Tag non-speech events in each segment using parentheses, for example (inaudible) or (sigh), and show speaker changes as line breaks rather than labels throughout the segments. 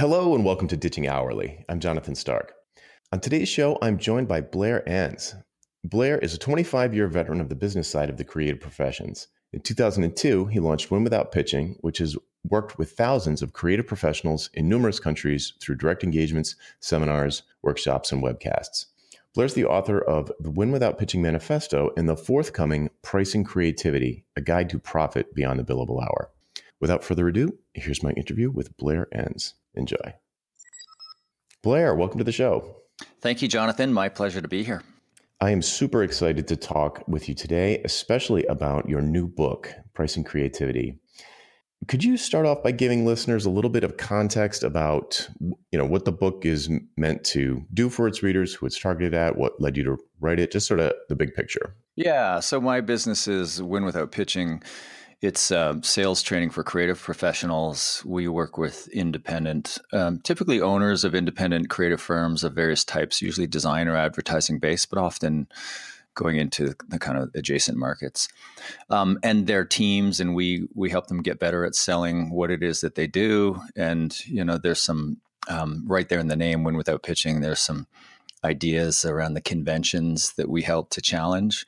Hello and welcome to Ditching Hourly. I'm Jonathan Stark. On today's show, I'm joined by Blair Enns. Blair is a 25 year veteran of the business side of the creative professions. In 2002, he launched Win Without Pitching, which has worked with thousands of creative professionals in numerous countries through direct engagements, seminars, workshops, and webcasts. Blair's the author of the Win Without Pitching Manifesto and the forthcoming Pricing Creativity, a guide to profit beyond the billable hour. Without further ado, here's my interview with Blair Enns. Enjoy. Blair, welcome to the show.
Thank you, Jonathan. My pleasure to be here.
I am super excited to talk with you today, especially about your new book, Pricing Creativity. Could you start off by giving listeners a little bit of context about, you know, what the book is meant to do for its readers, who it's targeted at, what led you to write it, just sort of the big picture?
Yeah. So my business is Win Without Pitching. It's uh, sales training for creative professionals. We work with independent, um, typically owners of independent creative firms of various types, usually design or advertising based, but often going into the kind of adjacent markets. Um, and their teams and we we help them get better at selling what it is that they do. And you know there's some um, right there in the name win without pitching there's some ideas around the conventions that we help to challenge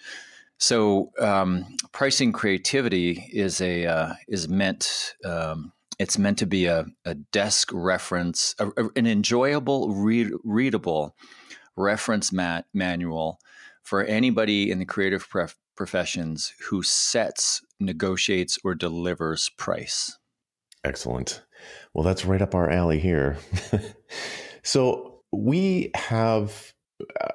so um, pricing creativity is a uh, is meant um, it's meant to be a, a desk reference, a, a, an enjoyable, read, readable reference mat, manual for anybody in the creative pref- professions who sets, negotiates, or delivers price.
Excellent. Well, that's right up our alley here. (laughs) so we have uh,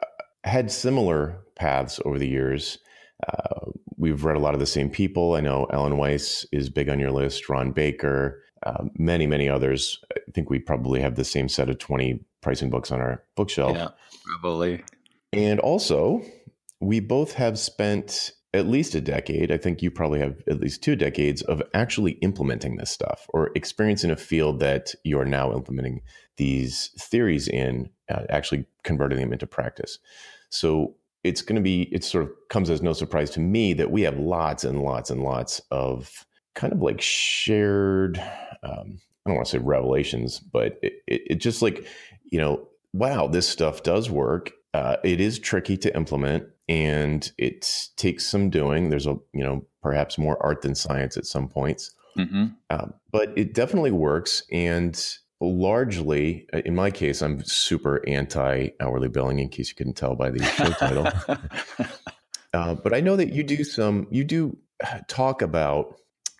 had similar paths over the years. Uh, we've read a lot of the same people. I know Alan Weiss is big on your list, Ron Baker, uh, many, many others. I think we probably have the same set of 20 pricing books on our bookshelf.
Yeah, probably.
And also, we both have spent at least a decade. I think you probably have at least two decades of actually implementing this stuff or experiencing a field that you are now implementing these theories in, uh, actually converting them into practice. So it's going to be it sort of comes as no surprise to me that we have lots and lots and lots of kind of like shared um, i don't want to say revelations but it, it, it, just like you know wow this stuff does work. Uh, it is tricky to implement and it takes some doing. There's a you know perhaps more art than science at some points. Mm-hmm. uh, but it definitely works and largely, uh, in my case, I'm super anti hourly billing, in case you couldn't tell by the (laughs) show title. uh, but I know that you do some, you do uh, talk about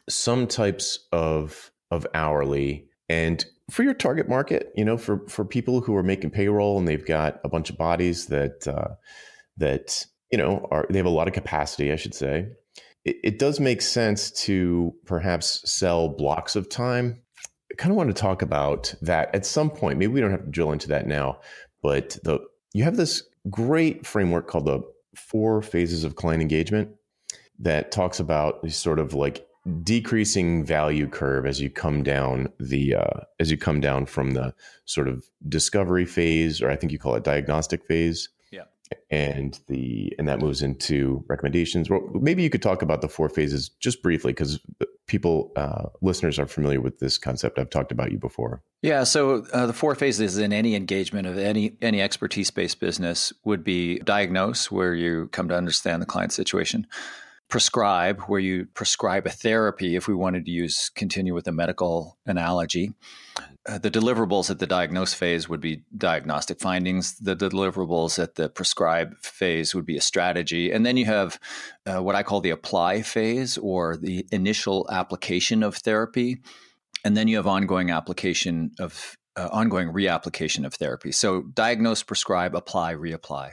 some types of of hourly and for your target market, you know, for for people who are making payroll and they've got a bunch of bodies that uh, that you know are they have a lot of capacity, I should say. It, it does make sense to perhaps sell blocks of time kind of want to talk about that at some point. Maybe we don't have to drill into that now, but the you have this great framework called the four phases of client engagement that talks about sort of like decreasing value curve as you come down the uh, as you come down from the sort of discovery phase, or I think you call it diagnostic phase, and the and that moves into recommendations. Well, maybe you could talk about the four phases just briefly because people uh, listeners are familiar with this concept. I've talked about you before.
Yeah, so uh, the four phases in any engagement of any any expertise based business would be diagnose, where you come to understand the client situation prescribe, where you prescribe a therapy, if we wanted to use continue with a medical analogy. Uh, the deliverables at the diagnose phase would be diagnostic findings. The deliverables at the prescribe phase would be a strategy. And then you have uh, what I call the apply phase or the initial application of therapy. And then you have ongoing application of uh, ongoing reapplication of therapy. So diagnose, prescribe, apply, reapply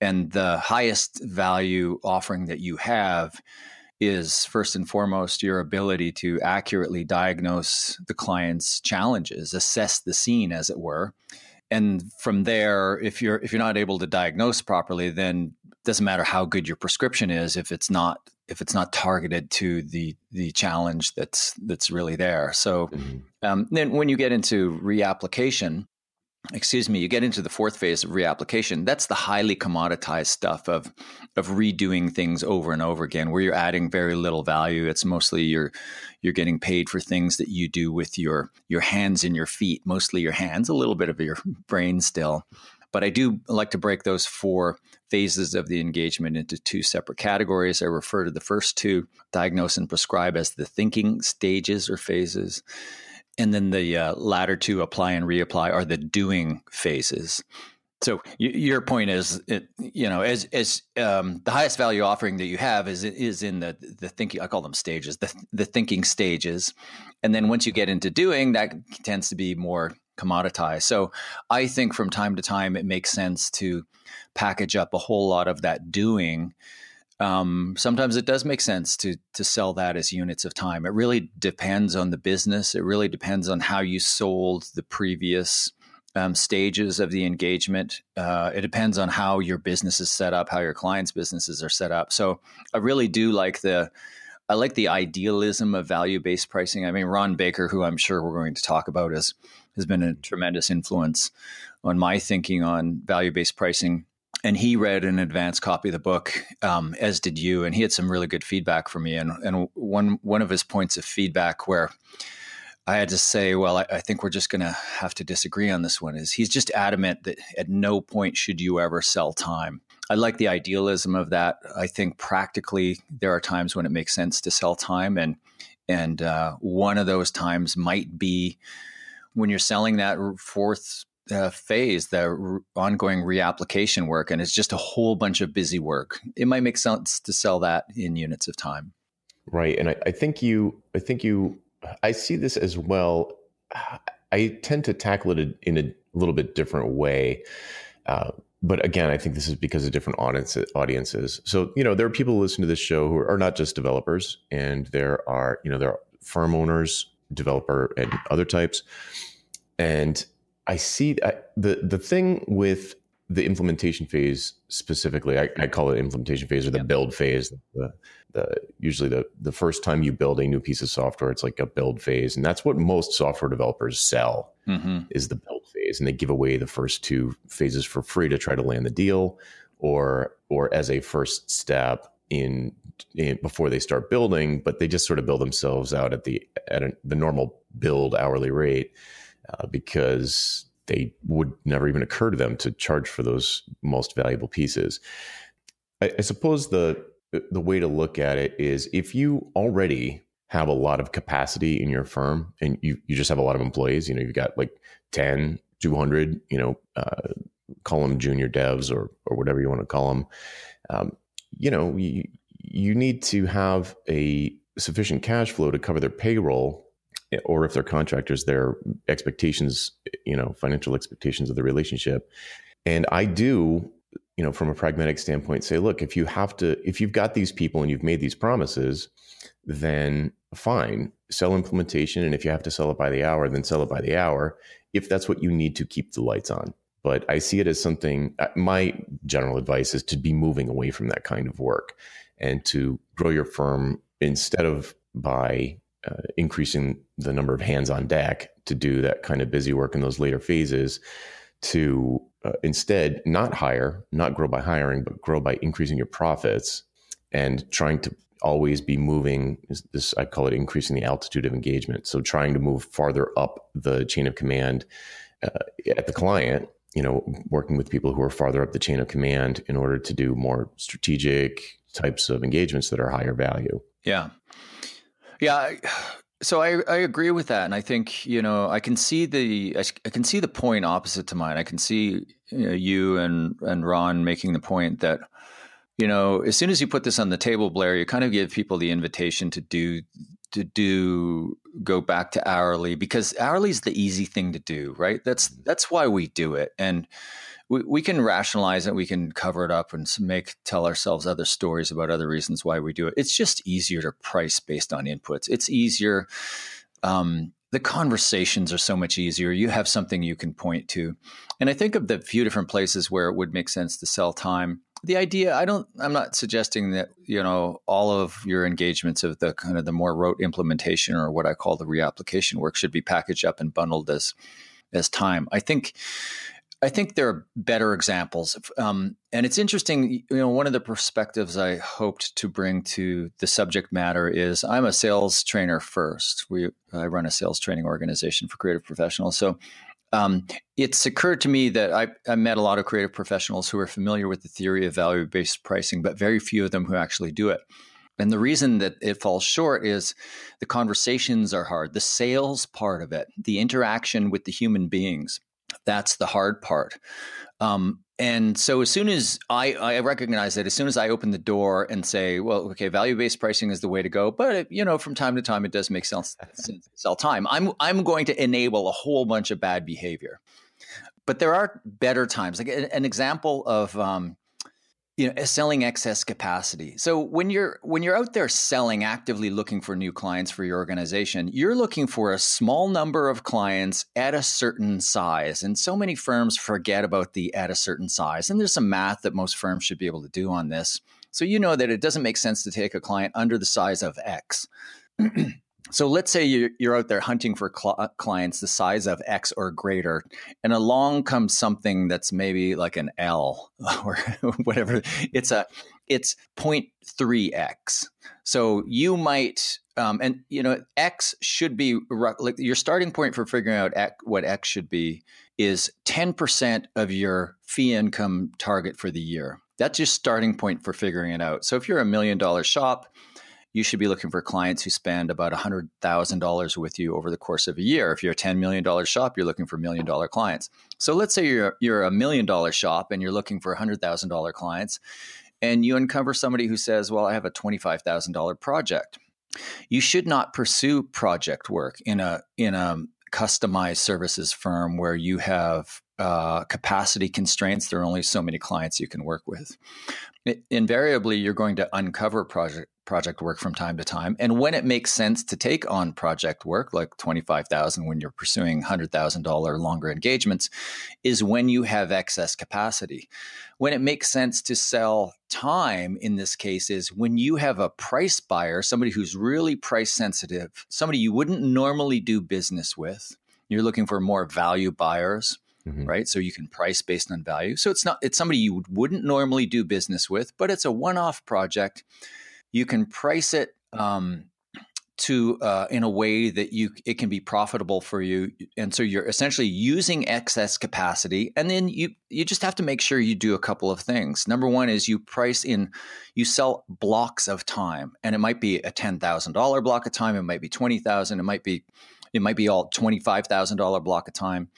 and the highest value offering that you have is first and foremost your ability to accurately diagnose the client's challenges assess the scene as it were and from there if you're if you're not able to diagnose properly then it doesn't matter how good your prescription is if it's not if it's not targeted to the the challenge that's that's really there so mm-hmm. um, then when you get into reapplication excuse me, you get into the fourth phase of reapplication. That's the highly commoditized stuff of of redoing things over and over again, where you're adding very little value. It's mostly you're you're getting paid for things that you do with your your hands and your feet, mostly your hands, a little bit of your (laughs) brain still. But I do like to break those four phases of the engagement into two separate categories. I refer to the first two, diagnose and prescribe, as the thinking stages or phases and then the uh, latter two apply and reapply are the doing phases. So your point is it, you know as as um, the highest value offering that you have is is in the the thinking i call them stages the the thinking stages. And then once you get into doing that tends to be more commoditized. So i think from time to time it makes sense to package up a whole lot of that doing um, sometimes it does make sense to to sell that as units of time. It really depends on the business. It really depends on how you sold the previous um, stages of the engagement. Uh, it depends on how your business is set up, how your clients' businesses are set up. So I really do like the I like the idealism of value based pricing. I mean, Ron Baker, who I'm sure we're going to talk about, has has been a tremendous influence on my thinking on value based pricing and he read an advanced copy of the book, um, as did you, and he had some really good feedback for me. And and one one of his points of feedback where I had to say, well, I, I think we're just going to have to disagree on this one. Is he's just adamant that at no point should you ever sell time. I like the idealism of that. I think practically there are times when it makes sense to sell time, and and uh, one of those times might be when you're selling that fourth uh, phase, the r- ongoing reapplication work, and it's just a whole bunch of busy work. It might make sense to sell that in units of time.
Right, and I, I think you, I think you, I see this as well. I tend to tackle it in a little bit different way. Uh, but again, I think this is because of different audiences. So, you know, there are people who listen to this show who are not just developers, and there are, you know, there are firm owners, developer, and other types. And I see the the thing with the implementation phase specifically. I, I call it implementation phase or the yeah. build phase. The, the usually the the first time you build a new piece of software, it's like a build phase, and that's what most software developers sell mm-hmm. is the build phase, and they give away the first two phases for free to try to land the deal, or or as a first step in, in, before they start building, but they just sort of build themselves out at the at a, the normal build hourly rate uh, because they would never even occur to them to charge for those most valuable pieces. I, I suppose the the way to look at it is if you already have a lot of capacity in your firm and you, you just have a lot of employees, you know, you've got like 10, 200, you know, uh, call them junior devs or, or whatever you want to call them. Um, you know, you, you need to have a sufficient cash flow to cover their payroll or if they're contractors, their expectations, you know, financial expectations of the relationship. And I do, you know, from a pragmatic standpoint, say, look, if you have to, if you've got these people and you've made these promises, then fine, sell implementation. And if you have to sell it by the hour, then sell it by the hour, if that's what you need to keep the lights on. But I see it as something, uh, my general advice is to be moving away from that kind of work and to grow your firm instead of by uh, increasing the number of hands on deck to do that kind of busy work in those later phases to uh, instead not hire, not grow by hiring, but grow by increasing your profits and trying to always be moving this I call it increasing the altitude of engagement. So trying to move farther up the chain of command uh, at the client, you know, working with people who are farther up the chain of command in order to do more strategic types of engagements that are higher value.
Yeah. Yeah. So I, I agree with that, and I think you know I can see the I, can see the point opposite to mine. I can see you, know, you and and Ron making the point that you know as soon as you put this on the table, Blair, you kind of give people the invitation to do to do go back to hourly because hourly is the easy thing to do, right? That's that's why we do it, and we, we can rationalize it, we can cover it up and make tell ourselves other stories about other reasons why we do it. It's just easier to price based on inputs. It's easier. Um, the conversations are so much easier. You have something you can point to. And I think of the few different places where it would make sense to sell time. The idea, I don't, I'm not suggesting that, you know, all of your engagements of the kind of the more rote implementation or what I call the reapplication work should be packaged up and bundled as as time. I think I think there are better examples, um, and it's interesting. You know, one of the perspectives I hoped to bring to the subject matter is I'm a sales trainer first. We I run a sales training organization for creative professionals, so um, it's occurred to me that I, I, met a lot of creative professionals who are familiar with the theory of value based pricing, but very few of them who actually do it. And the reason that it falls short is the conversations are hard, the sales part of it, the interaction with the human beings. That's the hard part. Um, and so as soon as I, I recognize that as soon as I open the door and say, well, okay, value-based pricing is the way to go, but it, you know, from time to time, it does make (laughs) sense to sell time. I'm, I'm going to enable a whole bunch of bad behavior, but there are better times. Like an example of, um, you know selling excess capacity. So when you're when you're out there selling actively looking for new clients for your organization you're looking for a small number of clients at a certain size. And so many firms forget about the at a certain size. And there's some math that most firms should be able to do on this. So you know that it doesn't make sense to take a client under the size of x (clears throat) so let's say you're, out there hunting for uh, clients the size of X or greater, and along comes something that's maybe like an L (laughs) or whatever. It's a it's 0.3x. So you might, um, and you know, X should be like your starting point for figuring out what X should be is 10% of your fee income target for the year. That's your starting point for figuring it out. So if you're a million dollar shop, you should be looking for clients who spend about $100,000 with you over the course of a year. If you're a $10 million shop, you're looking for million dollar clients. So let's say you're, you're a million dollar shop and you're looking for $100,000 clients, and you uncover somebody who says, Well, I have a $25,000 project. You should not pursue project work in a, in a customized services firm where you have uh, capacity constraints. There are only so many clients you can work with. It, invariably, you're going to uncover project project work from time to time. And when it makes sense to take on project work, like 25,000 when you're pursuing $100,000 longer engagements, is when you have excess capacity. When it makes sense to sell time in this case is when you have a price buyer, somebody who's really price sensitive, somebody you wouldn't normally do business with. You're looking for more value buyers. Mm-hmm. right? So you can price based on value. So it's not it's somebody you wouldn't normally do business with but it's a one-off project. You can price it um, to uh, in a way that you it can be profitable for you. And so you're essentially using excess capacity and then you you just have to make sure you do a couple of things. Number one is you price in you sell blocks of time and it might be a $10000 block of time it might be 20000 it might be it might be all $25000 block of time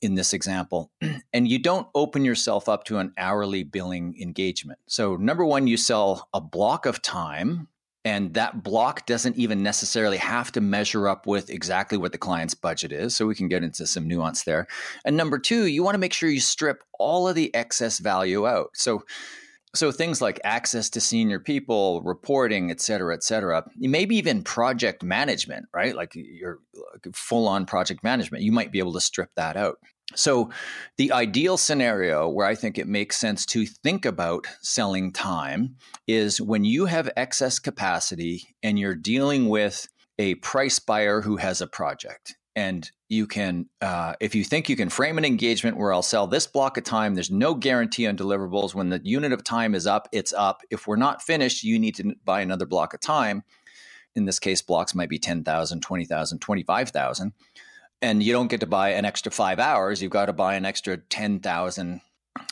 in this example. (clears throat) And you don't open yourself up to an hourly billing engagement. So, number one, you sell a block of time, and that block doesn't even necessarily have to measure up with exactly what the client's budget is. So, we can get into some nuance there. And number two, you want to make sure you strip all of the excess value out. So, so things like access to senior people, reporting, et cetera, et cetera, maybe even project management, right? Like your full on project management, you might be able to strip that out. So, the ideal scenario where I think it makes sense to think about selling time is when you have excess capacity and you're dealing with a price buyer who has a project and you can uh, if you think you can frame an engagement where i'll sell this block of time there's no guarantee on deliverables. When the unit of time is up it's up. If we're not finished you need to buy another block of time. In this case blocks might be 10000 20000 25000 and you don't get to buy an extra five hours. You've got to buy an extra 10000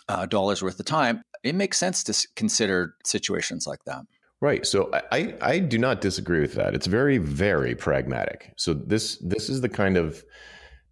uh, dollars worth of time. It makes sense to consider situations like that
Right. So I, I do not disagree with that. It's very, very pragmatic. So this this is the kind of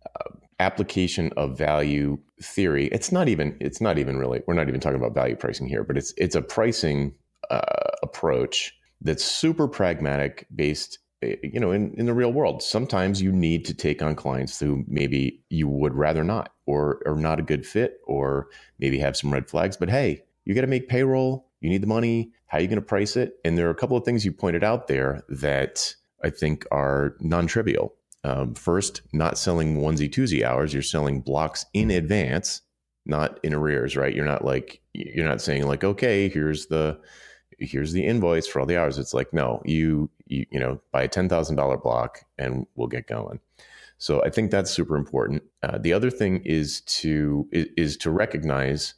uh, application of value theory. It's not even it's not even really we're not even talking about value pricing here, but it's it's a pricing uh, approach that's super pragmatic based eh, you know in, in the real world sometimes you need to take on clients who maybe you would rather not or are not a good fit or maybe have some red flags but hey you got to make payroll you need the money how are you going to price it? And there are a couple of things you pointed out there that I think are non trivial. Um, first, not selling onesie twosie hours, you're selling blocks in advance, not in arrears, right? You're not like, you're not saying like, okay, here's the, here's the invoice for all the hours. It's like, no, you, you, you know, buy a $10,000 block and we'll get going. So I think that's super important. Uh, the other thing is to is, is to recognize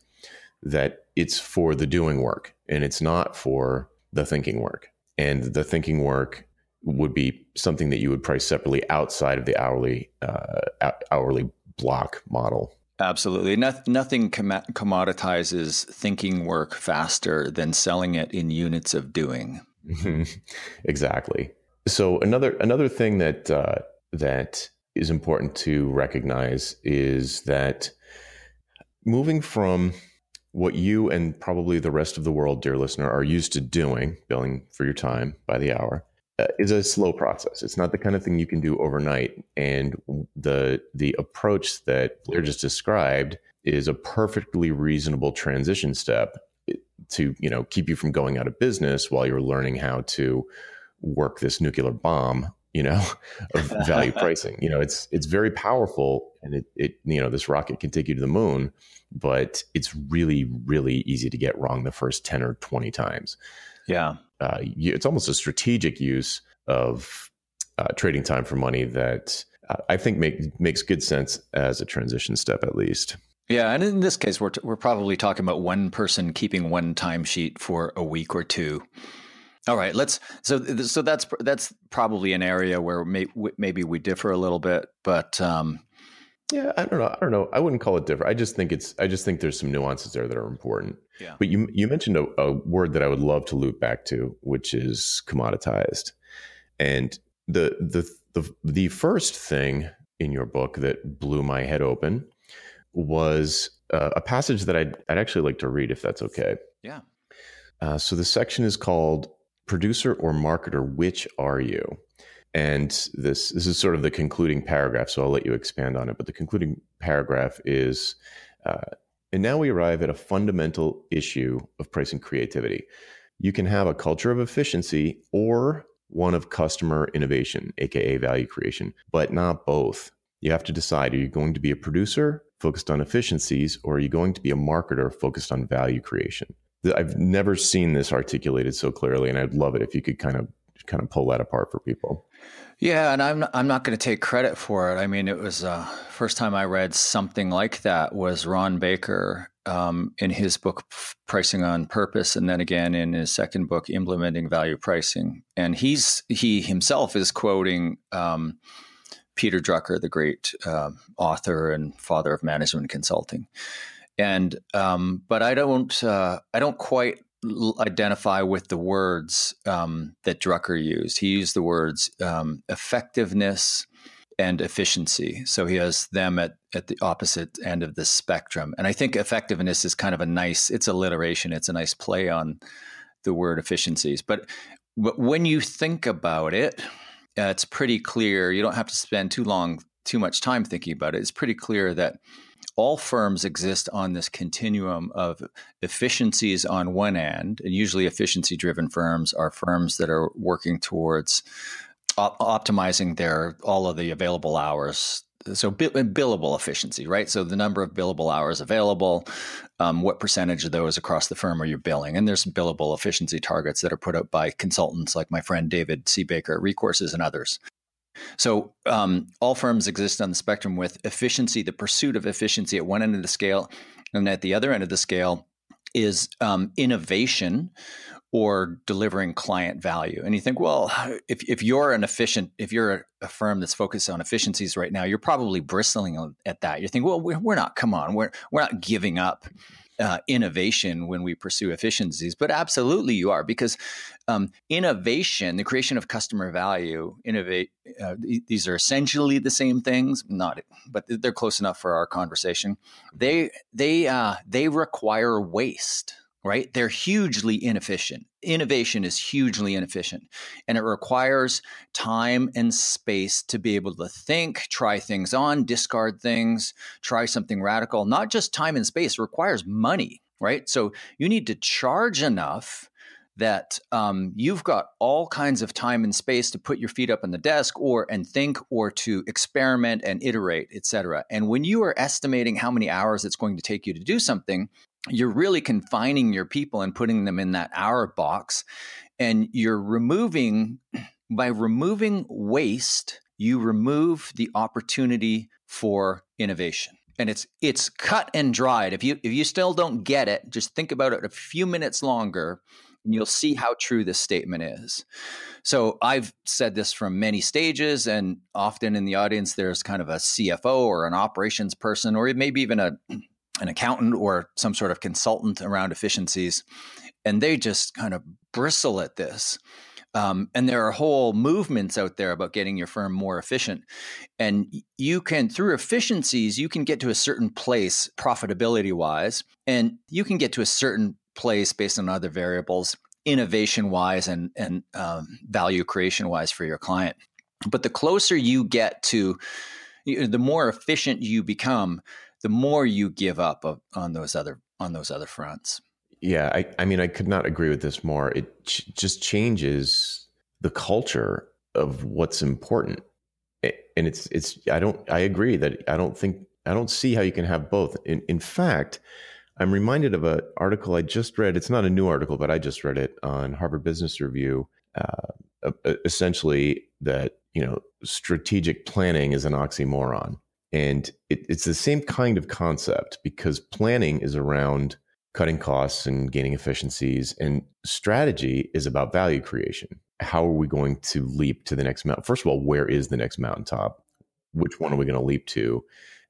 that it's for the doing work and it's not for the thinking work. And the thinking work would be something that you would price separately outside of the hourly uh, hourly block model.
Absolutely. No, nothing com- commoditizes thinking work faster than selling it in units of doing. (laughs)
exactly. So another another thing that uh, that is important to recognize is that moving from what you and probably the rest of the world, dear listener, are used to doing, billing for your time by the hour, uh, is a slow process. It's not the kind of thing you can do overnight. And the the approach that Blair just described is a perfectly reasonable transition step to you know keep you from going out of business while you're learning how to work this nuclear bomb you know (laughs) of value (laughs) pricing you know it's it's very powerful and it, it you know this rocket can take you to the moon but it's really really easy to get wrong the first 10 or 20 times
yeah
uh, it's almost a strategic use of uh, trading time for money that uh, I think make, makes good sense as a transition step, at least.
Yeah, and in this case, we're t- we're probably talking about one person keeping one timesheet for a week or two. All right, let's. So so that's that's probably an area where may, maybe we differ a little bit, but um,
yeah, I don't know. I don't know. I wouldn't call it different. I just think it's. I just think there's some nuances there that are important.
Yeah.
But you you mentioned a, a word that I would love to loop back to, which is commoditized, and the the the the first thing in your book that blew my head open was uh, a passage that I'd I'd actually like to read if that's okay.
Yeah.
Uh, so the section is called "Producer or Marketer? Which are you?" And this this is sort of the concluding paragraph, so I'll let you expand on it. But the concluding paragraph is, uh, and now we arrive at a fundamental issue of pricing creativity. You can have a culture of efficiency or one of customer innovation, aka value creation, but not both. You have to decide: Are you going to be a producer focused on efficiencies, or are you going to be a marketer focused on value creation? I've never seen this articulated so clearly, and I'd love it if you could kind of kind of pull that apart for people.
Yeah, and I'm I'm not going to take credit for it. I mean, it was uh, first time I read something like that was Ron Baker um, in his book Pricing on Purpose, and then again in his second book Implementing Value Pricing. And he's he himself is quoting um, Peter Drucker, the great uh, author and father of management consulting. And um, but I don't uh, I don't quite identify with the words um, that Drucker used. He used the words um, effectiveness and efficiency. So he has them at, at the opposite end of the spectrum. And I think effectiveness is kind of a nice, it's alliteration, it's a nice play on the word efficiencies. But, but when you think about it, uh, it's pretty clear. You don't have to spend too long, too much time thinking about it. It's pretty clear that all firms exist on this continuum of efficiencies on one end, and usually efficiency driven firms are firms that are working towards op- optimizing their all of the available hours. So billable efficiency, right? So the number of billable hours available, um, what percentage of those across the firm are you billing? And there's billable efficiency targets that are put out by consultants like my friend David C. Baker ReCourses and others. So um, all firms exist on the spectrum with efficiency, the pursuit of efficiency at one end of the scale, and at the other end of the scale is um, innovation or delivering client value. And you think, well, if, if you're an efficient, if you're a, firm that's focused on efficiencies right now, you're probably bristling at that. You think, well, we're, we're not, come on, we're, we're not giving up uh, innovation when we pursue efficiencies, but absolutely you are because um, innovation, the creation of customer value, innovate. Uh, these are essentially the same things, not, but they're close enough for our conversation. They they uh, they require waste right? They're hugely inefficient. Innovation is hugely inefficient and it requires time and space to be able to think, try things on, discard things, try something radical. Not just time and space, requires money, right? So you need to charge enough that um, you've got all kinds of time and space to put your feet up on the desk or and think or to experiment and iterate et cetera and when you are estimating how many hours it's going to take you to do something you're really confining your people and putting them in that hour box and you're removing by removing waste you remove the opportunity for innovation. And it's it's cut and dried. If you if you still don't get it, just think about it a few minutes longer and you'll see how true this statement is. So I've said this from many stages, and often in the audience, there's kind of a CFO or an operations person, or maybe even a an accountant or some sort of consultant around efficiencies, and they just kind of bristle at this. Um, and there are whole movements out there about getting your firm more efficient. And you can, through efficiencies, you can get to a certain place profitability wise, and you can get to a certain place based on other variables, innovation wise and, and um, value creation wise for your client. But the closer you get to, the more efficient you become, the more you give up on those other on those other fronts.
Yeah, I, I mean, I could not agree with this more. It ch- just changes the culture of what's important, and it's it's. I don't. I agree that I don't think I don't see how you can have both. In in fact, I'm reminded of an article I just read. It's not a new article, but I just read it on Harvard Business Review. Uh, essentially, that you know, strategic planning is an oxymoron, and it, it's the same kind of concept because planning is around cutting costs and gaining efficiencies. And strategy is about value creation. How are we going to leap to the next mountain? First of all, where is the next mountaintop? Which one are we going to leap to?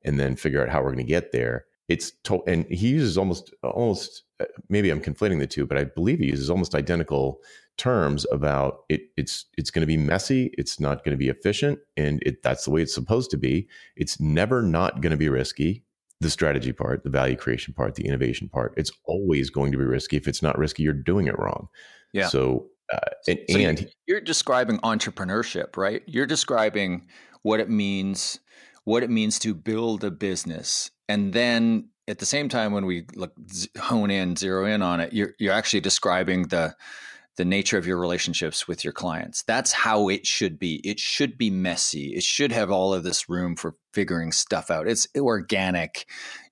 And then figure out how we're going to get there. It's to- and he uses almost almost uh, maybe I'm conflating the two, but I believe he uses almost identical terms about it. It's it's going to be messy. It's not going to be efficient, and it, that's the way it's supposed to be. It's never not going to be risky the strategy part, the value creation part, the innovation part. It's always going to be risky. If it's not risky, you're doing it wrong.
Yeah.
So, uh, and,
so
and
you're describing entrepreneurship, right? You're describing what it means, what it means to build a business, and then at the same time, when we look hone in, zero in on it, you're you're actually describing the the nature of your relationships with your clients. That's how it should be. It should be messy. It should have all of this room for figuring stuff out. It's organic.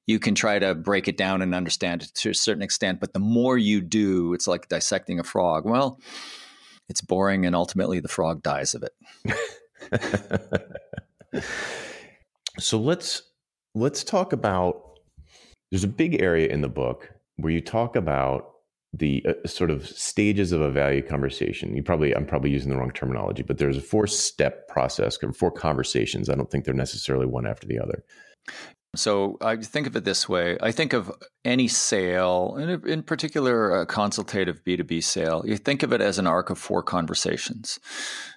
You can try to break it down and understand it to a certain extent, but the more you do, it's like dissecting a frog. Well, it's boring and ultimately the frog dies of
it. (laughs) so let's let's talk about there's a big area in the book where you talk about the uh, sort of stages of a value conversation. You probably I'm probably using the wrong terminology, but there's a four step process, four conversations. I don't think they're necessarily one after the other.
So I think of it this way. I think of any sale, in, in particular a consultative B2B sale, you think of it as an arc of four conversations.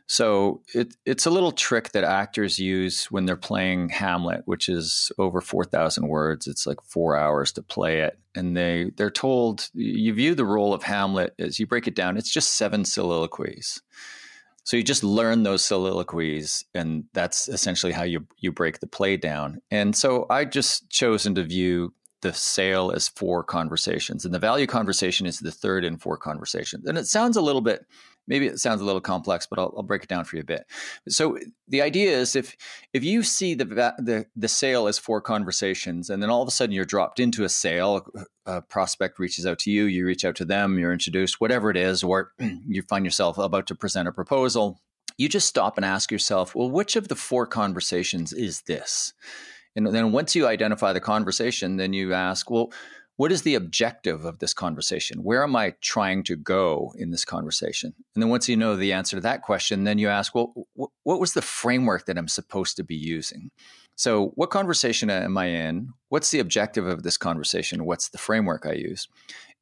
So it, it's a little trick that actors use when they're playing Hamlet, which is over 4,000 words. It's like four hours to play it. And they, they're told, you view the role of Hamlet as you break it down, it's just seven soliloquies. So you just learn those soliloquies, and that's essentially how you you break the play down. And so I just chosen to view the sale as four conversations, and the value conversation is the third in four conversations. And it sounds a little bit maybe it sounds a little complex, but I'll, I'll, break it down for you a bit. So the idea is if if you see the the the sale as four conversations, and then all of a sudden you're dropped into a sale, a prospect reaches out to you, you reach out to them, you're introduced, whatever it is, or (clears throat) you find yourself about to present a proposal. You just stop and ask yourself, well, which of the four conversations is this? And then once you identify the conversation, then you ask, well, what is the objective of this conversation? Where am I trying to go in this conversation? And then once you know the answer to that question, then you ask, well, wh- what was the framework that I'm supposed to be using? So, what conversation am I in? What's the objective of this conversation? What's the framework I use?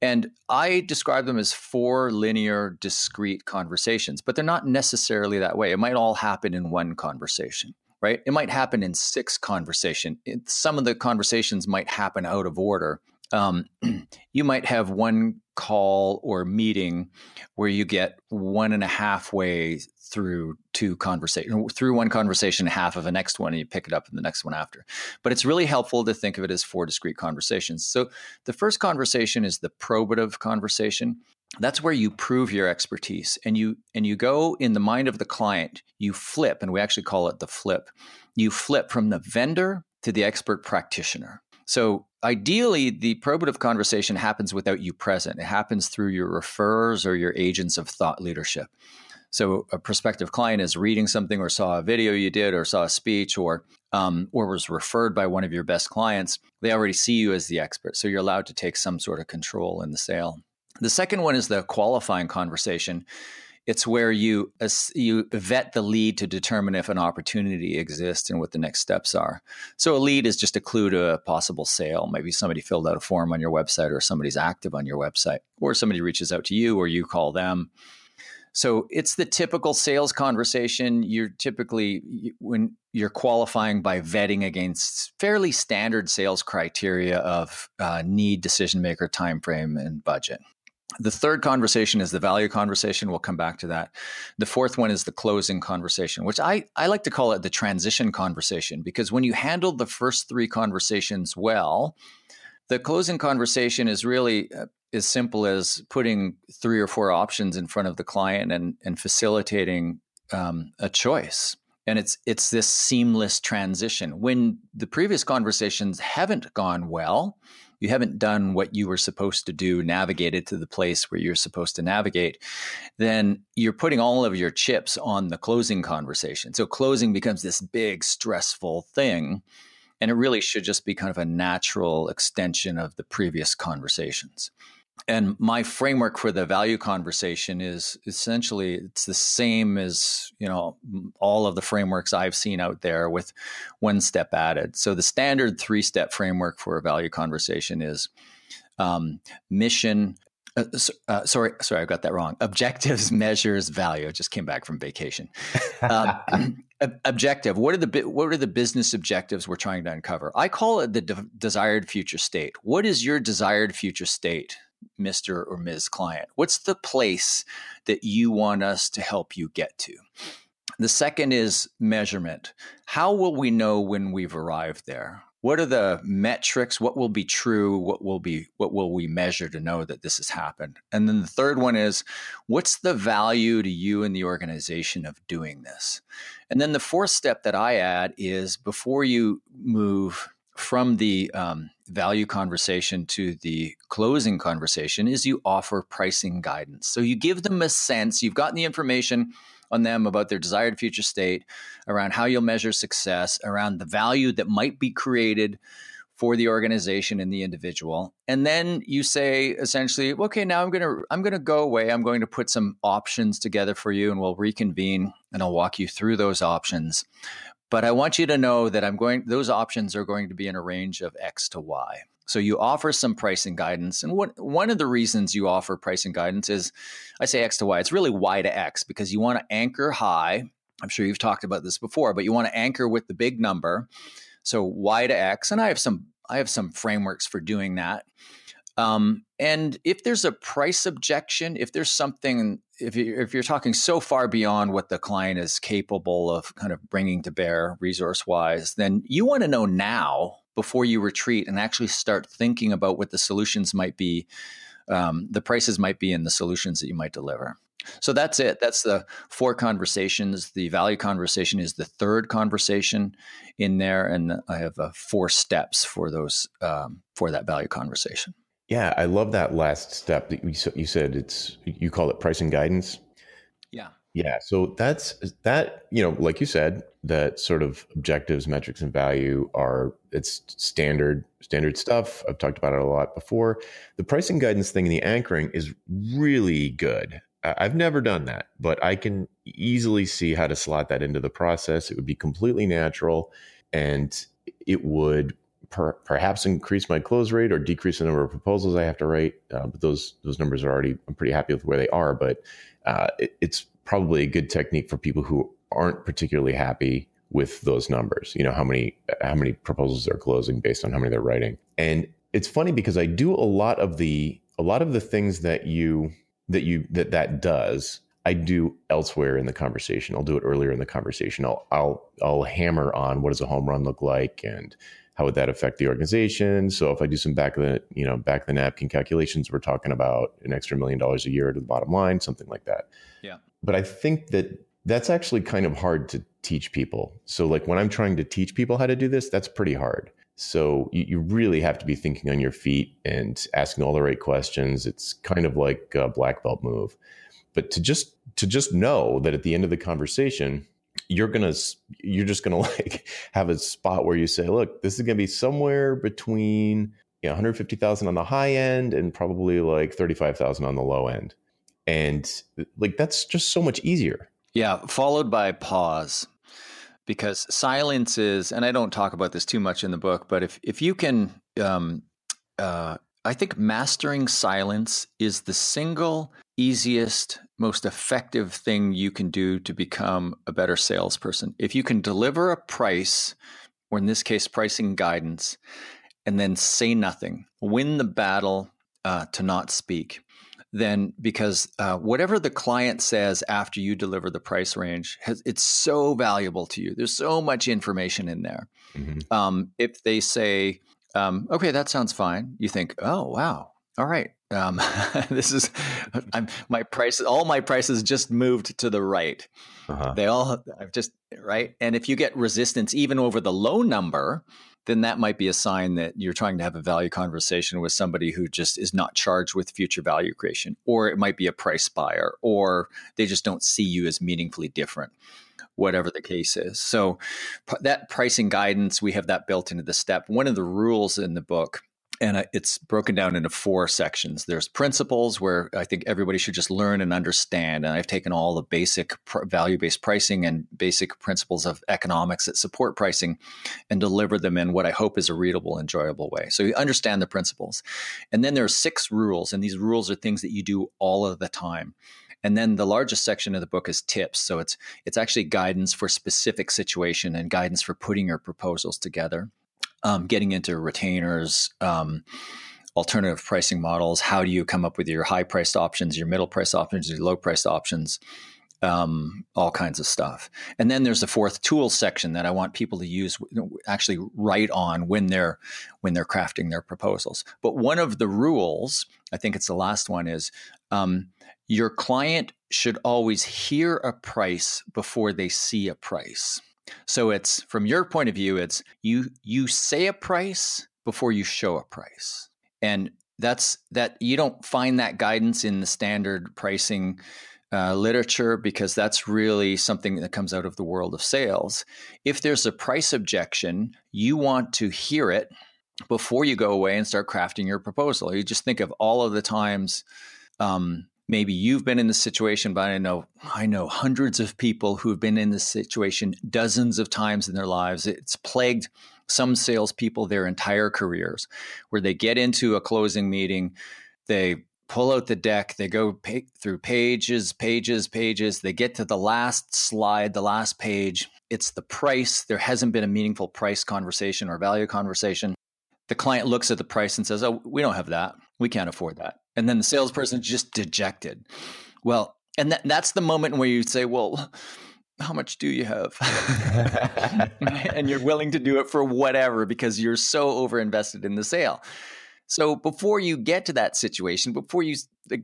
And I describe them as four linear, discrete conversations, but they're not necessarily that way. It might all happen in one conversation right? It might happen in six conversation. Some of the conversations might happen out of order, um, (clears throat) you might have one call or meeting where you get one and a half way through two conversation through one conversation half of the next one and you pick it up in the next one after. But it's really helpful to think of it as four discrete conversations. So the first conversation is the probative conversation. That's where you prove your expertise and you and you go in the mind of the client you flip and we actually call it the flip. You flip from the vendor to the expert practitioner. So ideally, the probative conversation happens without you present. It happens through your referrers or your agents of thought leadership. So a prospective client is reading something or saw a video you did or saw a speech or um, or was referred by one of your best clients. They already see you as the expert, so you're allowed to take some sort of control in the sale. The second one is the qualifying conversation. It's where you you vet the lead to determine if an opportunity exists and what the next steps are. So a lead is just a clue to a possible sale. Maybe somebody filled out a form on your website, or somebody's active on your website, or somebody reaches out to you, or you call them. So it's the typical sales conversation. You're typically when you're qualifying by vetting against fairly standard sales criteria of uh, need, decision maker, time frame, and budget. The third conversation is the value conversation. We'll come back to that. The fourth one is the closing conversation, which I, I like to call it the transition conversation because when you handle the first three conversations well, the closing conversation is really uh, as simple as putting three or four options in front of the client and, and facilitating um, a choice. And it's it's this seamless transition. When the previous conversations haven't gone well, you haven't done what you were supposed to do, navigated to the place where you're supposed to navigate, then you're putting all of your chips on the closing conversation. So closing becomes this big, stressful thing. And it really should just be kind of a natural extension of the previous conversations and my framework for the value conversation is essentially it's the same as you know all of the frameworks i've seen out there with one step added. So the standard three step framework for a value conversation is um, mission uh, uh, sorry sorry i got that wrong. Objectives (laughs) measures value. I just came back from vacation. Um, (laughs) (clears throat) objective. What are the what are the business objectives we're trying to uncover? I call it the de- desired future state. What is your desired future state Mr. or Ms. Client? What's the place that you want us to help you get to? The second is measurement. How will we know when we've arrived there? What are the metrics? What will be true? What will be what will we measure to know that this has happened? And then the third one is what's the value to you and the organization of doing this? And then the fourth step that I add is before you move from the um, value conversation to the closing conversation is you offer pricing guidance. So you give them a sense, you've gotten the information on them about their desired future state, around how you'll measure success, around the value that might be created for the organization and the individual. And then you say essentially, okay, now I'm going to I'm going to go away. I'm going to put some options together for you and we'll reconvene and I'll walk you through those options. But I want you to know that I'm going, those options are going to be in a range of X to Y. So you offer some pricing guidance. And what, one of the reasons you offer pricing guidance is I say X to Y, it's really Y to X because you want to anchor high. I'm sure you've talked about this before, but you want to anchor with the big number. So Y to X. And I have some I have some frameworks for doing that. Um, and if there's a price objection, if there's something, if you're, if you're talking so far beyond what the client is capable of kind of bringing to bear resource wise, then you want to know now before you retreat and actually start thinking about what the solutions might be, um, the prices might be, and the solutions that you might deliver. So that's it. That's the four conversations. The value conversation is the third conversation in there, and I have uh, four steps for those um, for that value conversation.
Yeah, I love that last step that you, said. It's you call it pricing guidance.
Yeah.
Yeah. So that's that. You know, like you said, that sort of objectives, metrics, and value are it's standard standard stuff. I've talked about it a lot before. The pricing guidance thing and the anchoring is really good. I've never done that, but I can easily see how to slot that into the process. It would be completely natural, and it would per, perhaps increase my close rate or decrease the number of proposals I have to write. Uh, but those those numbers are already I'm pretty happy with where they are. But uh, it, it's probably a good technique for people who aren't particularly happy with those numbers. You know how many how many proposals they're closing based on how many they're writing. And it's funny because I do a lot of the a lot of the things that you that you that that does I do elsewhere in the conversation. I'll do it earlier in the conversation. I'll I'll I'll hammer on what does a home run look like and how would that affect the organization? So if I do some back of the you know back of the napkin calculations, we're talking about an extra million dollars a year to the bottom line, something like that.
Yeah.
But I think that that's actually kind of hard to teach people. So like when I'm trying to teach people how to do this, that's pretty hard. So you, you really have to be thinking on your feet and asking all the right questions. It's kind of like a black belt move. But to just to just know that at the end of the conversation, you're gonna you're just gonna (laughs) like have a spot where you say, look, this is gonna be somewhere between you know 150,000 on the high end and probably like 35,000 on the low end. And like that's just so much easier.
Yeah, followed by pause. Because silence is, and I don't talk about this too much in the book, but if if you can um, uh, I think mastering silence is the single easiest, most effective thing you can do to become a better salesperson. If you can deliver a price, or in this case, pricing guidance, and then say nothing, win the battle uh, to not speak, then because uh, whatever the client says after you deliver the price range, has, it's so valuable to you. There's so much information in there. Mm-hmm. Um, if they say, um, okay, that sounds fine. You think, oh wow, all right. Um, (laughs) this is I'm my prices. All my prices just moved to the right. Uh-huh. They all I've just right. And if you get resistance even over the low number, then that might be a sign that you're trying to have a value conversation with somebody who just is not charged with future value creation, or it might be a price buyer, or they just don't see you as meaningfully different whatever the case is. So that pricing guidance, we have that built into the step. One of the rules in the book and it's broken down into four sections. There's principles where I think everybody should just learn and understand. And I've taken all the basic value based pricing and basic principles of economics that support pricing and deliver them in what I hope is a readable, enjoyable way. So you understand the principles. And then there are six rules, and these rules are things that you do all of the time. And then the largest section of the book is tips. So it's it's actually guidance for specific situation and guidance for putting your proposals together. Um, getting into retainers, um, alternative pricing models. How do you come up with your high priced options, your middle priced options, your low priced options? um, all kinds of stuff. And then there's the fourth tool section that I want people to use actually write on when they're when they're crafting their proposals. But one of the rules, I think it's the last one, is um, your client should always hear a price before they see a price. So it's from your point of view, it's you you say a price before you show a price. And that's that you don't find that guidance in the standard pricing uh, literature because that's really something that comes out of the world of sales. If there's a price objection, you want to hear it before you go away and start crafting your proposal. You just think of all of the times um, maybe you've been in this situation, but I know I know hundreds of people who have been in this situation dozens of times in their lives. It's plagued some salespeople their entire careers, where they get into a closing meeting, they pull out the deck, they go through pages, pages, pages. They get to the last slide, the last page. It's the price. There hasn't been a meaningful price conversation or value conversation. The client looks at the price and says, "Oh, we don't have that. We can't afford that." And then the salesperson just dejected. Well, and that, that's the moment where you say, well, how much do you have? (laughs) and you're willing to do it for whatever because you're so over invested in the sale. So before you get to that situation, before you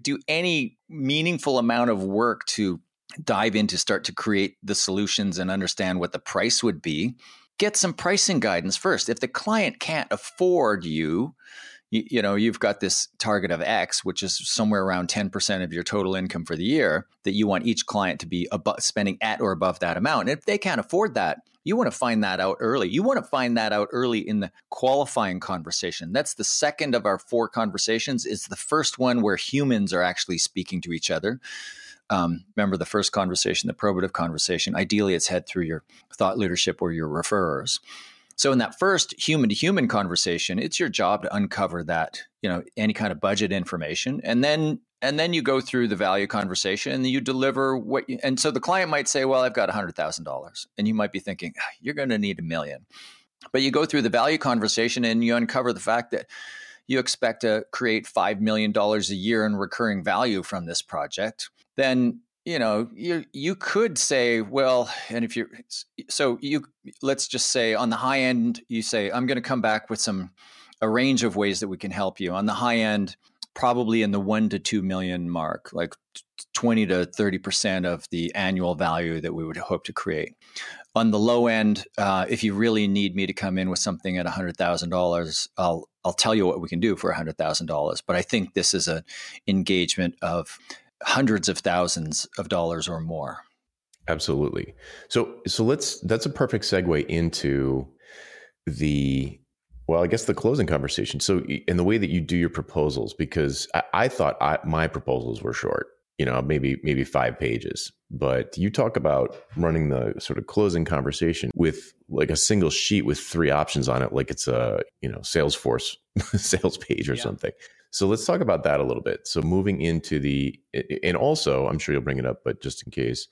do any meaningful amount of work to dive in to start to create the solutions and understand what the price would be, get some pricing guidance first. If the client can't afford you, you, you know you've got this target of x which is somewhere around 10% of your total income for the year that you want each client to be above, spending at or above that amount. And if they can't afford that you want to find that out early. You want to find that out early in the qualifying conversation. That's the second of our four conversations. It's the first one where humans are actually speaking to each other. Um, remember the first conversation the probative conversation? Ideally it's had through your thought leadership or your referrers so in that first human to human conversation, it's your job to uncover that, you know, any kind of budget information. And then and then you go through the value conversation and you deliver what you, and so the client might say, well, I've got $100,000. And you might be thinking, ah, you're going to need a million. But you go through the value conversation and you uncover the fact that you expect to create $5 million a year in recurring value from this project. Then you know you you could say well and if you're so you let's just say on the high end you say i'm going to come back with some a range of ways that we can help you. On the high end probably in the 1 to 2 million mark like 20 to 30 percent of the annual value that we would hope to create. On the low end uh, if you really need me to come in with something at $100000 i'll i'll tell you what we can do for $100000 but i think this is an engagement of hundreds of thousands of dollars or more.
Absolutely. So so let's that's a perfect segue into the well, I guess the closing conversation. So in the way that you do your proposals, because I, I thought I, my proposals were short, you know, maybe maybe five pages, but you talk about running the sort of closing conversation with like a single sheet with three options on it, like it's a you know Salesforce (laughs) sales page or yeah. something. So let's talk about that a little bit. So moving into the and also I'm sure you'll bring it up, but just in case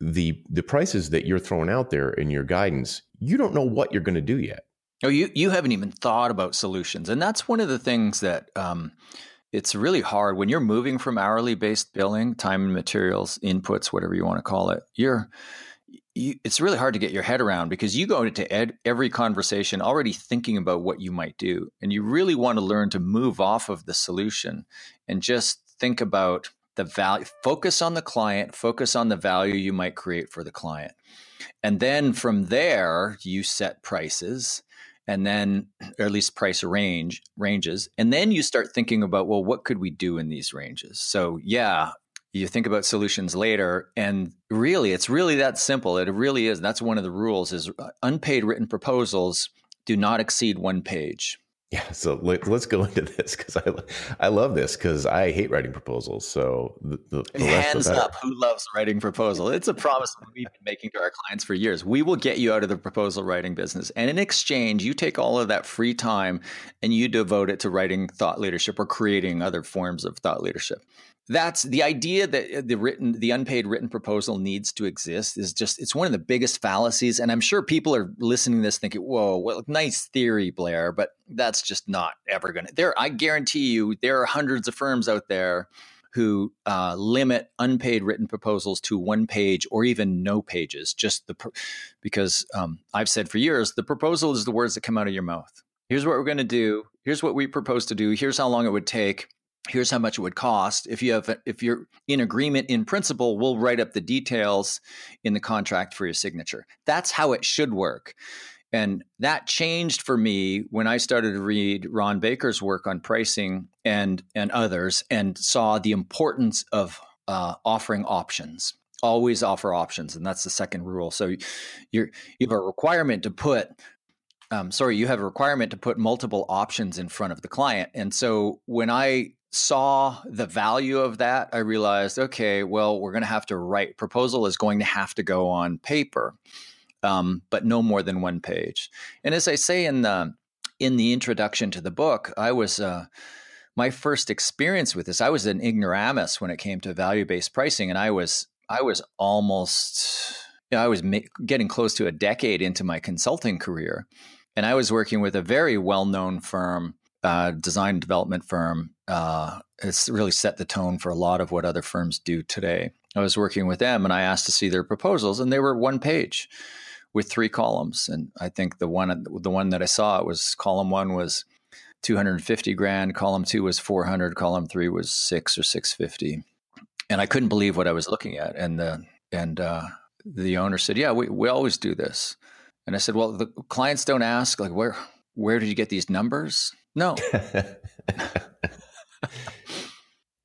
the the prices that you're throwing out there in your guidance, you don't know what you're going to do yet.
Oh, you you haven't even thought about solutions, and that's one of the things that um, it's really hard when you're moving from hourly based billing, time and materials, inputs, whatever you want to call it. You're you, it's really hard to get your head around because you go into ed, every conversation already thinking about what you might do, and you really want to learn to move off of the solution and just think about the value. Focus on the client. Focus on the value you might create for the client, and then from there you set prices and then or at least price range ranges and then you start thinking about well what could we do in these ranges so yeah you think about solutions later and really it's really that simple it really is that's one of the rules is uh, unpaid written proposals do not exceed one page
yeah, so let, us go (laughs) into this because I I love this because I hate writing proposals. So the, the,
the hands up, who loves writing proposal? It's a promise we've been making to our clients for years. We will get you out of the proposal writing business, and in exchange, you take all of that free time and you devote it to writing thought leadership or creating other forms of thought leadership that's the idea that uh, the written the unpaid written proposal needs to exist is just it's one of the biggest fallacies and i'm sure people are listening to this thinking whoa well nice theory blair but that's just not ever to there i guarantee you there are hundreds of firms out there who uh, limit unpaid written proposals to one page or even no pages just the because um, i've said for years the proposal is the words that come out of your mouth. Here's what we're going to do here's what we propose to do here's how long it would take here's how much it would cost. If you have if you're in agreement in principle we'll write up the details in the contract for your signature. That's how it should work. And that changed for me when i started to read ron baker's work on pricing and and others and saw the importance of uh, offering options always offer options and that's the second rule. So you're you have a requirement to put um, sorry, you have a requirement to put multiple options in front of the client. And so when I saw the value of that, I realized, okay, well, we're going to have to write proposal is going to have to go on paper, um, but no more than one page. And as I say in the in the introduction to the book, I was uh, my first experience with this. I was an ignoramus when it came to value based pricing, and I was I was almost you know, I was ma- getting close to a decade into my consulting career, and I was working with a very well known firm uh, design development firm. Uh, it's really set the tone for a lot of what other firms do today. I was working with them and I asked to see their proposals, and they were one page with three columns. And I think the one the one that I saw was column one was 250 grand, column two was 400, column three was six or 650. And I couldn't believe what I was looking at. And the and uh, the owner said, "Yeah, we we always do this." And I said, "Well, the clients don't ask like where where did you get these numbers?" No. (laughs)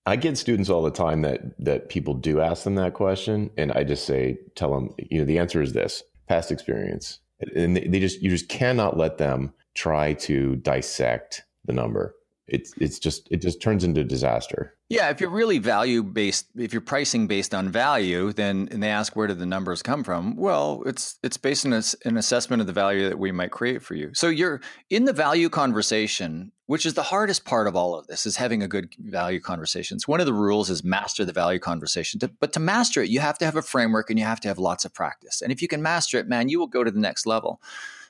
I get students all the time that that people do ask them that question, and I just say, tell them, you know, the answer is this: past experience, and they just you just cannot let them try to dissect the number it's it's just it just turns into disaster.
Yeah, if you're really value based, if you're pricing based on value, then and they ask where did the numbers come from? Well, it's it's based on an assessment of the value that we might create for you. So you're in the value conversation, which is the hardest part of all of this, is having a good value conversation. So one of the rules is master the value conversation. But to master it, you have to have a framework and you have to have lots of practice. And if you can master it, man, you will go to the next level.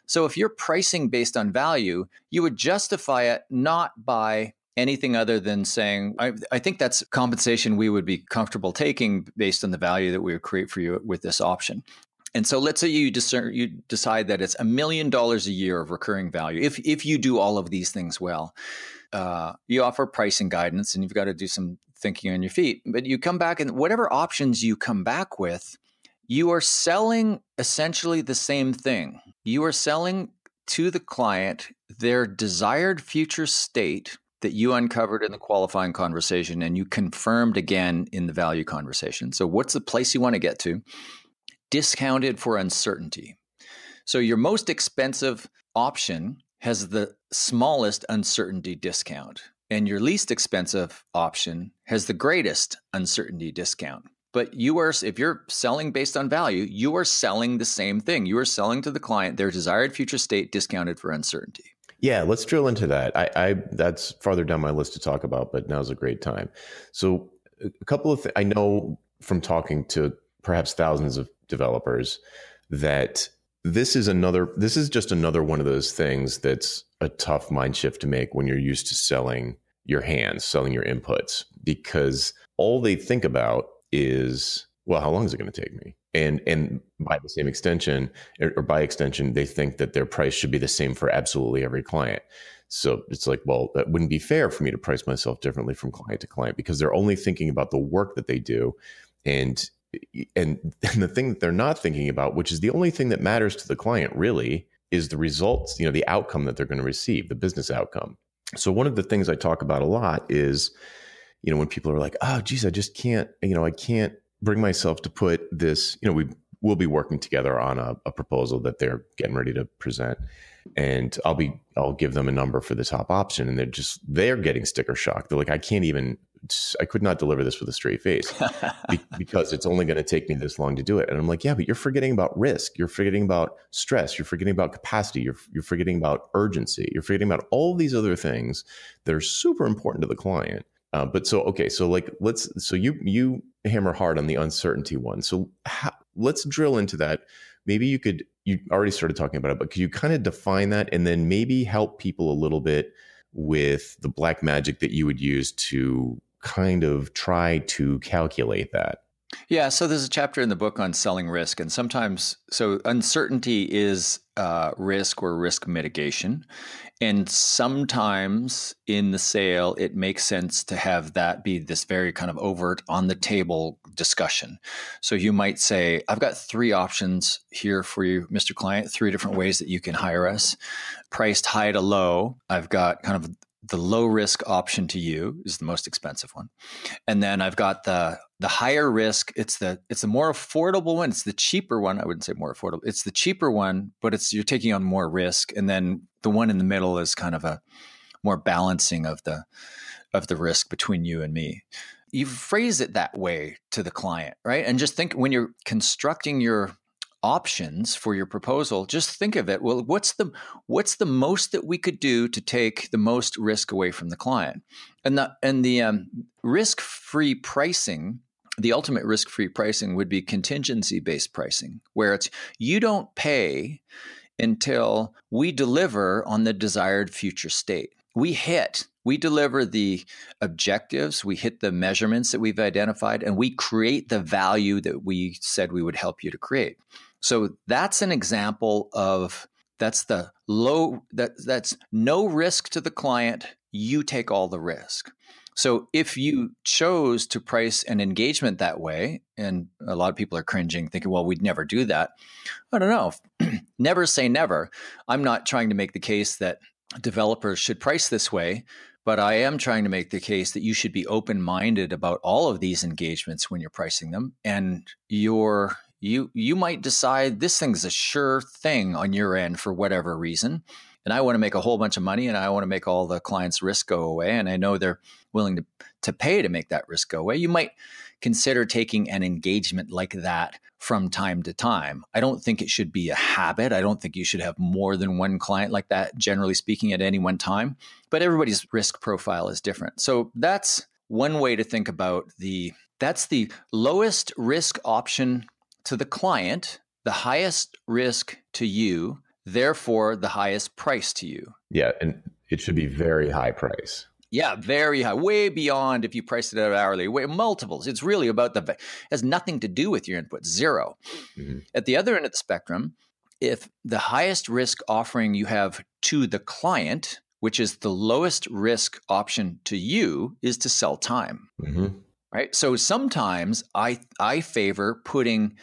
So if you're pricing based on value, you would justify it not by anything other than saying, I, I, think that's compensation we would be comfortable taking based on the value that we would create for you with this option. And so let's say you, discern, you decide that it's a million dollars a year of recurring value. If, if you do all of these things well, uh, you offer pricing guidance and you've got to do some thinking on your feet. But you come back and whatever options you come back with, you are selling essentially the same thing. You are selling to the client their desired future state that you uncovered in the qualifying conversation and you confirmed again in the value conversation. So, what's the place you want to get to? Discounted for uncertainty. So, your most expensive option has the smallest uncertainty discount, and your least expensive option has the greatest uncertainty discount. But you are, if you're selling based on value, you are selling the same thing. You are selling to the client their desired future state discounted for uncertainty.
Yeah, let's drill into that. I, I that's farther down my list to talk about, but now's a great time. So, a couple of th- I know from talking to perhaps thousands of developers that this is another this is just another one of those things that's a tough mind shift to make when you're used to selling your hands, selling your inputs because all they think about is well, how long is it going to take me? and and by the same extension er, or by extension they think that their price should be the same for absolutely every client so it's like well that wouldn't be fair for me to price myself differently from client to client because they're only thinking about the work that they do and and, and the thing that they're not thinking about which is the only thing that matters to the client really is the results you know the outcome that they're going to receive the business outcome so one of the things i talk about a lot is you know when people are like oh geez i just can't you know i can't bring myself to put this, you know, we will be working together on a, a, proposal that they're getting ready to present. And I'll be, I'll give them a number for the top option. And they're just, they're getting sticker shock. They're like, I can't even, I could not deliver this with a straight face (laughs) because it's only going to take me this long to do it. And I'm like, yeah, but you're forgetting about risk. You're forgetting about stress. You're forgetting about capacity. You're, you're forgetting about urgency. You're forgetting about all these other things that are super important to the client. Uh, but so okay, so like let's so you you hammer hard on the uncertainty one. So let's drill into that. Maybe you could, you already started talking about it, but could you kind of define that and then maybe help people a little bit with the black magic that you would use to kind of try to calculate that?
Yeah, so there's a chapter in the book on selling risk, and sometimes, so uncertainty is uh, risk or risk mitigation. And sometimes in the sale, it makes sense to have that be this very kind of overt on the table discussion. So you might say, I've got three options here for you, Mr. Client, three different ways that you can hire us. Priced high to low, I've got kind of the low risk option to you is the most expensive one and then i've got the the higher risk it's the it's the more affordable one it's the cheaper one i wouldn't say more affordable it's the cheaper one but it's you're taking on more risk and then the one in the middle is kind of a more balancing of the of the risk between you and me. You phrase it that way to the client right? And just think when you're constructing your options for your proposal just think of it well what's the what's the most that we could do to take the most risk away from the client? And the and the um, risk free pricing the ultimate risk free pricing would be contingency based pricing where it's you don't pay until we deliver on the desired future state we hit we deliver the objectives, we hit the measurements that we've identified, and we create the value that we said we would help you to create. So that's an example of that's the low that that's no risk to the client. You take all the risk. So if you chose to price an engagement that way, and a lot of people are cringing, thinking, well, we'd never do that. I don't know. (clears throat) never say never. I'm not trying to make the case that developers should price this way, but I am trying to make the case that you should be open minded about all of these engagements when you're pricing them. And your you you might decide this thing's a sure thing on your end for whatever reason and i want to make a whole bunch of money and i want to make all the clients risk go away and i know they're willing to, to pay to make that risk go away. You might consider taking an engagement like that from time to time. I don't think it should be a habit. I don't think you should have more than one client like that generally speaking at any one time. But everybody's risk profile is different. So that's one way to think about the that's the lowest risk option to the client, the highest risk to you, therefore the highest price to you.
Yeah, and it should be very high price.
Yeah, very high, way beyond if you price it at hourly, way multiples. It's really about the has nothing to do with your input, 0 mm-hmm. At the other end of the spectrum, if the highest risk offering you have to the client, which is the lowest risk option to you, is to sell time. Mm-hmm right? So sometimes I I favor putting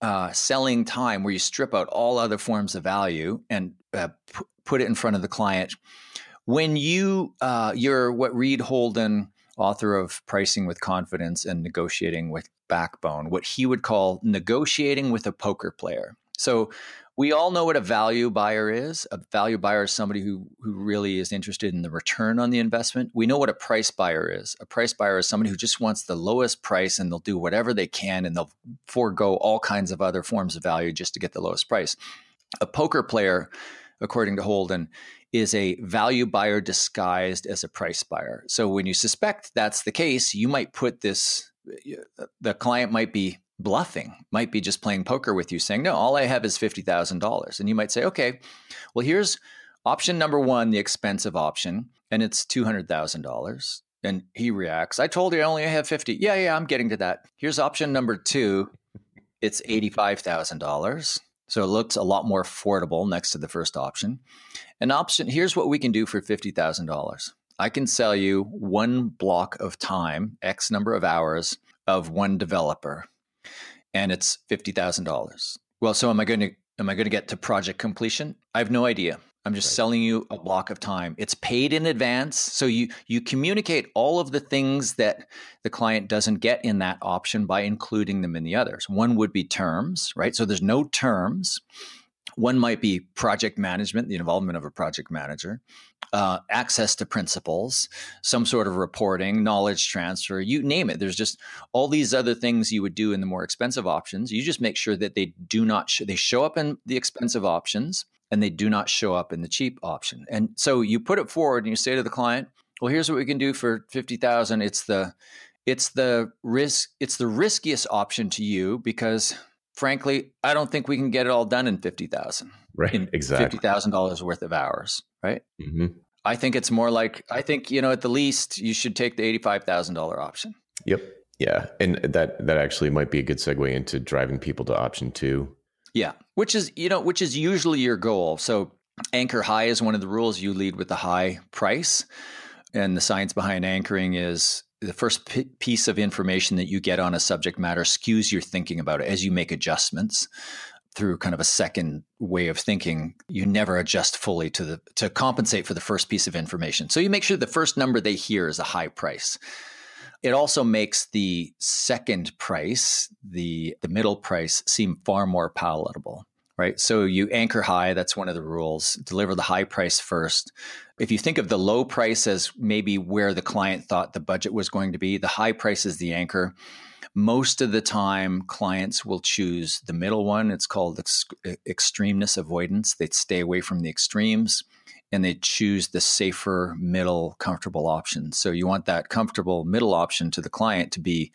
uh, selling time where you strip out all other forms of value and uh, p- put it in front of the client when you uh, you're what Reed Holden, author of Pricing with Confidence and Negotiating with Backbone, what he would call negotiating with a poker player. So we all know what a value buyer is. A value buyer is somebody who who really is interested in the return on the investment. We know what a price buyer is. A price buyer is somebody who just wants the lowest price and they'll do whatever they can and they'll forego all kinds of other forms of value just to get the lowest price. A poker player, according to Holden, is a value buyer disguised as a price buyer. So when you suspect that's the case, you might put this, the client might be bluffing, might be just playing poker with you, saying, No, all I have is $50,000. And you might say, Okay, well, here's option number one, the expensive option, and it's $200,000. And he reacts, I told you I only have 50. Yeah, yeah, I'm getting to that. Here's option number two, it's $85,000. So it looks a lot more affordable next to the first option. An option here's what we can do for $50,000. I can sell you one block of time, X number of hours of one developer, and it's $50,000. Well, so am I going to am I going to get to project completion? I have no idea. I'm just right. selling you a block of time. It's paid in advance. So you you communicate all of the things that the client doesn't get in that option by including them in the others. One would be terms, right? So there's no terms. One might be project management, the involvement of a project manager, uh, access to principles, some sort of reporting, knowledge transfer, you name it. There's just all these other things you would do in the more expensive options. You just make sure that they do not, sh- they show up in the expensive options and they do not show up in the cheap option. And so you put it forward and you say to the client, well, here's what we can do for 50,000. It's the, it's the risk, it's the riskiest option to you because frankly, I don't think we can get it all done in 50,000.
Right.
In
exactly.
$50,000 worth of hours. Right.
Mm-hmm.
I think it's more like, I think, you know, at the least you should take the $85,000 option.
Yep. Yeah. And that, that actually might be a good segue into driving people to option two
yeah, which is you know which is usually your goal. So anchor high is one of the rules. You lead with the high price, and the science behind anchoring is the first p- piece of information that you get on a subject matter skews your thinking about it as you make adjustments through kind of a second way of thinking. You never adjust fully to the to compensate for the first piece of information. So you make sure the first number they hear is a high price. It also makes the second price, the the middle price, seem far more palatable. Right. So you anchor high, that's one of the rules. Deliver the high price first. If you think of the low price as maybe where the client thought the budget was going to be, the high price is the anchor. Most of the time, clients will choose the middle one. It's called ex- extremeness avoidance. They stay away from the extremes and they choose the safer middle comfortable option so you want that comfortable middle option to the client to be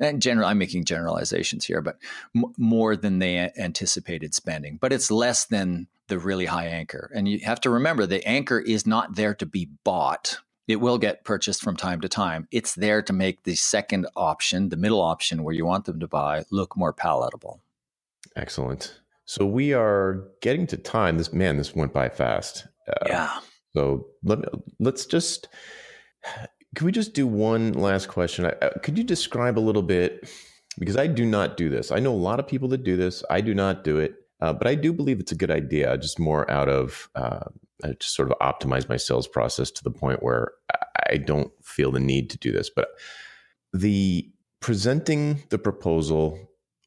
and general i'm making generalizations here but m- more than they anticipated spending but it's less than the really high anchor. And you have to remember the anchor is not there to be bought. It will get purchased from time to time. It's there to make the second option the middle option where you want them to buy look more palatable.
Excellent. So we are getting to time. This man this went by fast.
Uh, yeah.
So let me, let's just can we just do one last question? Uh, could you describe a little bit because I do not do this. I know a lot of people that do this. I do not do it, uh, but I do believe it's a good idea. Just more out of uh, just sort of optimize my sales process to the point where I don't feel the need to do this. But the presenting the proposal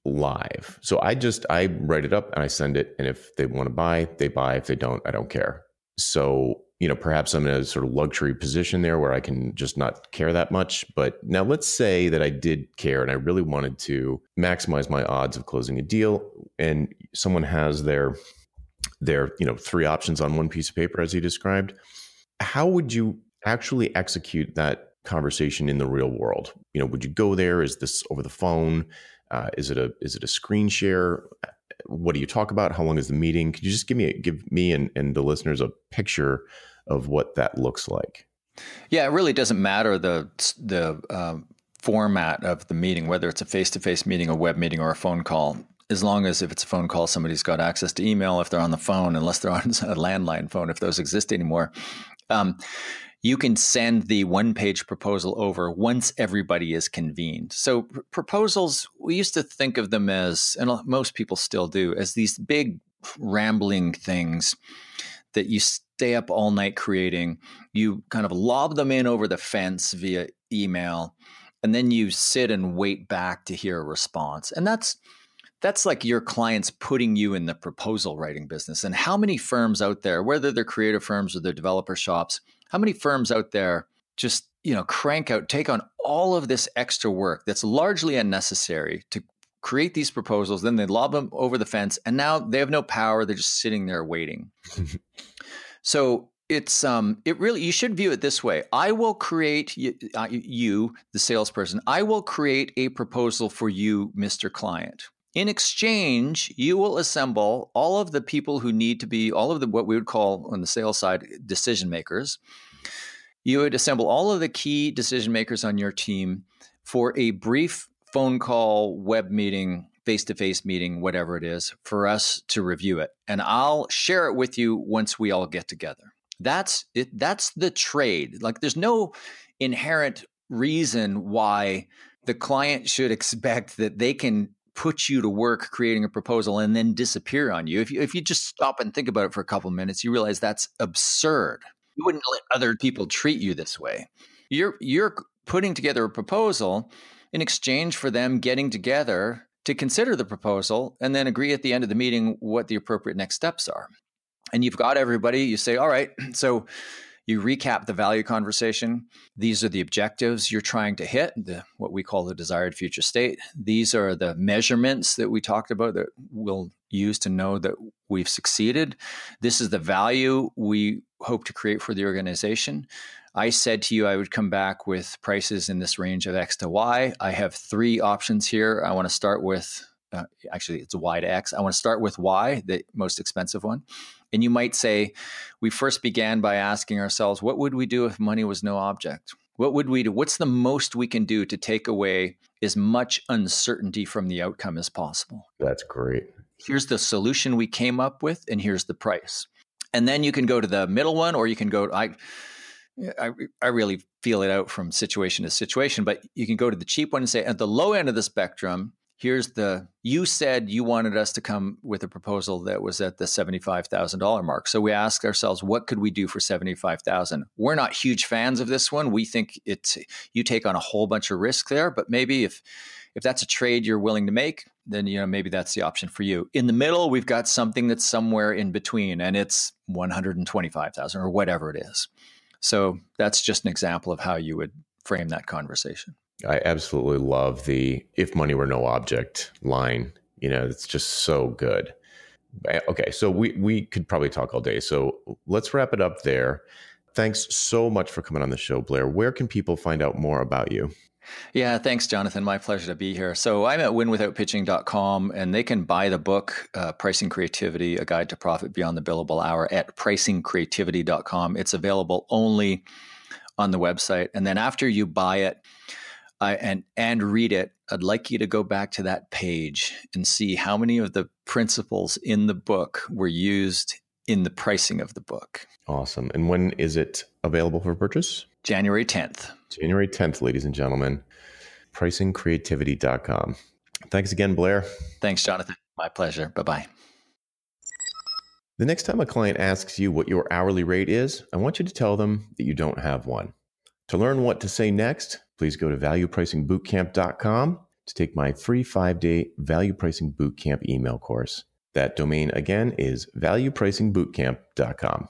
live. So I just I write it up and I send it, and if they want to buy, they buy. If they don't, I don't care. So, you know, perhaps I'm in a sort of luxury position there where I can just not care that much. But now let's say that I did care and I really wanted to maximize my odds of closing a deal and someone has their their, you know, three options on one piece of paper as you described. How would you actually execute that conversation in the real world? You know, would you go there? Is this over the phone? Uh, is it a is it a screen share? what do you talk about? How long is the meeting? Could you just give me give me and, and the listeners a picture of what that looks like?
Yeah, it really doesn't matter the the um, format of the meeting, whether it's a face to face meeting, a web meeting, or a phone call. As long as if it's a phone call, somebody's got access to email. If they're on the phone, unless they're (laughs) on a landline phone, if those exist anymore. Um, you can send the one page proposal over once everybody is convened. So, pr- proposals, we used to think of them as, and most people still do, as these big rambling things that you stay up all night creating. You kind of lob them in over the fence via email, and then you sit and wait back to hear a response. And that's that's like your clients putting you in the proposal writing business. And how many firms out there, whether they're creative firms or they're developer shops, how many firms out there just you know crank out take on all of this extra work that's largely unnecessary to create these proposals then they lob them over the fence and now they have no power they're just sitting there waiting. (laughs) So it's um it really you should view it this way. I will create you, uh, you the salesperson i will create a proposal for you mr client. In exchange you will assemble all of the people who need to be all of the what we would call on the sales side decision makers. You would assemble all of the key decision makers on your team for a brief phone call, web meeting, face to face meeting, whatever it is, for us to review it. And I'll share it with you once we all get together. That's it. That's the trade. Like there's no inherent reason why the client should expect that they can put you to work creating a proposal and then disappear on you. If you, if you just stop and think about it for a couple minutes, you realize that's absurd. You wouldn't let other people treat you this way. You're you're putting together a proposal in exchange for them getting together to consider the proposal and then agree at the end of the meeting what the appropriate next steps are. And you've got everybody, you say, all right, (clears throat) so you recap the value conversation. These are the objectives you're trying to hit, the, what we call the desired future state. These are the measurements that we talked about that we'll use to know that we've succeeded. This is the value we hope to create for the organization. I said to you I would come back with prices in this range of X to Y. I have three options here. I want to start with, uh, actually, it's Y to X. I want to start with Y, the most expensive one. And you might say, we first began by asking ourselves, what would we do if money was no object? What would we do? What's the most we can do to take away as much uncertainty from the outcome as possible?
That's great.
Here's the solution we came up with, and here's the price. And then you can go to the middle one, or you can go. I, I, I really feel it out from situation to situation, but you can go to the cheap one and say, at the low end of the spectrum, here's the you said you wanted us to come with a proposal that was at the $75,000 mark. So we ask ourselves what could we do for 75,000? We're not huge fans of this one. We think it's you take on a whole bunch of risk there, but maybe if if that's a trade you're willing to make, then you know maybe that's the option for you. In the middle, we've got something that's somewhere in between and it's 125,000 or whatever it is. So that's just an example of how you would frame that conversation.
I absolutely love the if money were no object line. You know, it's just so good. Eh, okay, so we we could probably talk all day. So let's wrap it up there. Thanks so much for coming on the show, Blair. Where can people find out more about you?
Yeah, thanks, Jonathan. My pleasure to be here. So I'm at winwithoutpitching.com and they can buy the book, uh, Pricing Creativity, A Guide to Profit Beyond the Billable Hour at pricingcreativity.com. It's available only on the website. And then after you buy it, and and read it, I'd like you to go back to that page and see how many of the principles in the book were used in the pricing of the book.
Awesome. And when is it available for purchase?
January 10th.
January 10th, ladies and gentlemen. Pricingcreativity.com. Thanks again, Blair.
Thanks, Jonathan. My pleasure. Bye bye.
The next time a client asks you what your hourly rate is, I want you to tell them that you don't have one. To learn what to say next, please go to valuepricingbootcamp.com to take my free five day value pricing bootcamp email course. That domain again is valuepricingbootcamp.com.